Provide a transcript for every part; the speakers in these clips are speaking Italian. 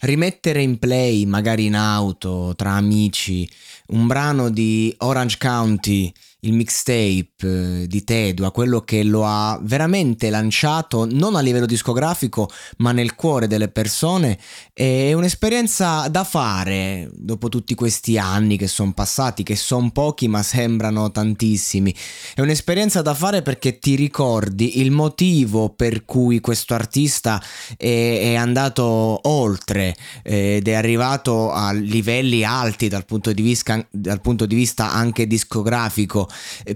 Rimettere in play, magari in auto, tra amici, un brano di Orange County, il mixtape eh, di Tedua, quello che lo ha veramente lanciato non a livello discografico, ma nel cuore delle persone, è un'esperienza da fare dopo tutti questi anni che sono passati, che sono pochi ma sembrano tantissimi. È un'esperienza da fare perché ti ricordi il motivo per cui questo artista è, è andato oltre eh, ed è arrivato a livelli alti dal punto di vista, punto di vista anche discografico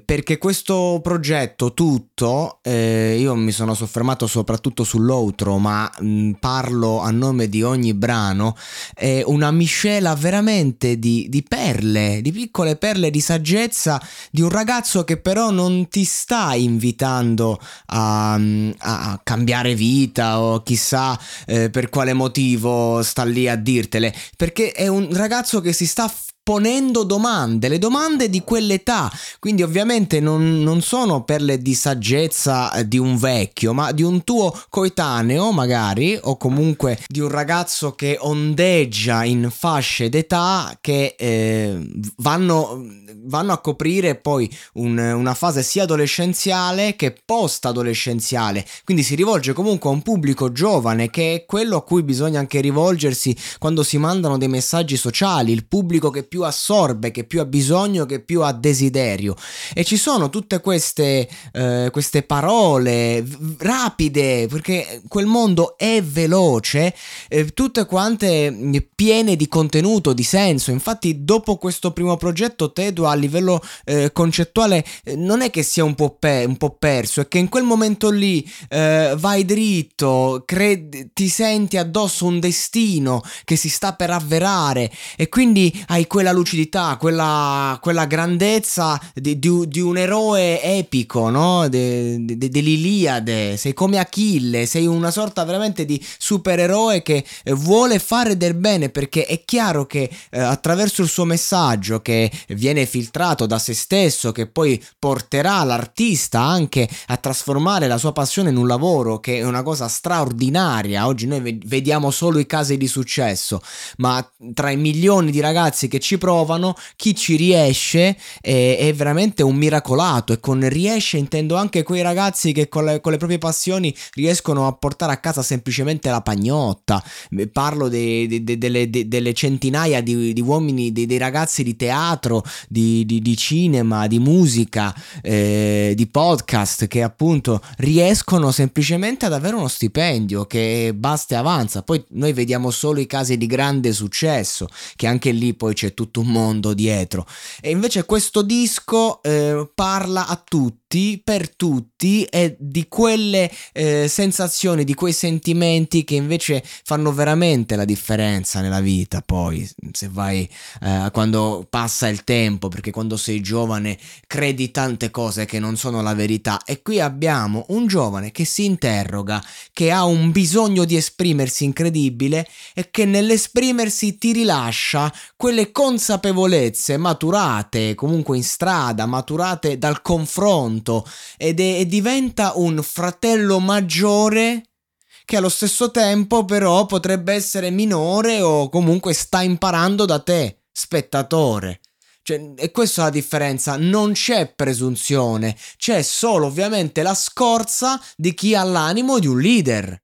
perché questo progetto tutto, eh, io mi sono soffermato soprattutto sull'outro, ma mh, parlo a nome di ogni brano, è una miscela veramente di, di perle, di piccole perle di saggezza di un ragazzo che però non ti sta invitando a, a cambiare vita o chissà eh, per quale motivo sta lì a dirtele, perché è un ragazzo che si sta ponendo domande, le domande di quell'età, quindi ovviamente non, non, sono perle di saggezza di un vecchio, ma di un tuo coetaneo magari, o comunque di un ragazzo che ondeggia in fasce d'età che eh, vanno, vanno, a coprire poi un, una fase sia adolescenziale che post-adolescenziale, quindi si rivolge comunque a un pubblico giovane che è quello a cui bisogna anche rivolgersi quando si mandano dei messaggi sociali, il pubblico che più assorbe, che più ha bisogno, che più ha desiderio. E ci sono tutte queste, eh, queste parole rapide, perché quel mondo è veloce, eh, tutte quante piene di contenuto, di senso. Infatti, dopo questo primo progetto, Tedo a livello eh, concettuale eh, non è che sia un po', pe- un po', perso, è che in quel momento lì eh, vai dritto, cre- ti senti addosso un destino che si sta per avverare e quindi hai quel quella lucidità, quella, quella grandezza di, di, di, un eroe epico, no? De, de, dell'Iliade, sei come Achille, sei una sorta veramente di supereroe che vuole fare del bene perché è chiaro che eh, attraverso il suo messaggio che viene filtrato da se stesso, che poi porterà l'artista anche a trasformare la sua passione in un lavoro, che è una cosa straordinaria. Oggi noi vediamo solo i casi di successo, ma tra i milioni di ragazzi che ci ci provano, chi ci riesce è, è, veramente un miracolato e con riesce intendo anche quei ragazzi che con le, con le, proprie passioni riescono a portare a casa semplicemente la pagnotta. Parlo de, de, de, delle, delle, centinaia di, di uomini, dei, ragazzi di teatro, di, di, di cinema, di musica, eh, di podcast che appunto riescono semplicemente ad avere uno stipendio che basta e avanza. Poi noi vediamo solo i casi di grande successo, che anche lì poi c'è tutto un mondo dietro. E invece questo disco eh, parla a tutti tutti, per tutti e di quelle eh, sensazioni, di quei sentimenti che invece fanno veramente la differenza nella vita. Poi, se vai eh, quando passa il tempo, perché quando sei giovane credi tante cose che non sono la verità. E qui abbiamo un giovane che si interroga, che ha un bisogno di esprimersi incredibile e che nell'esprimersi ti rilascia quelle consapevolezze maturate comunque in strada, maturate dal confronto ed è, e diventa un fratello maggiore che allo stesso tempo però potrebbe essere minore o comunque sta imparando da te, spettatore. Cioè, e questa è la differenza, non c'è presunzione, c'è solo ovviamente la scorza di chi ha l'animo di un leader.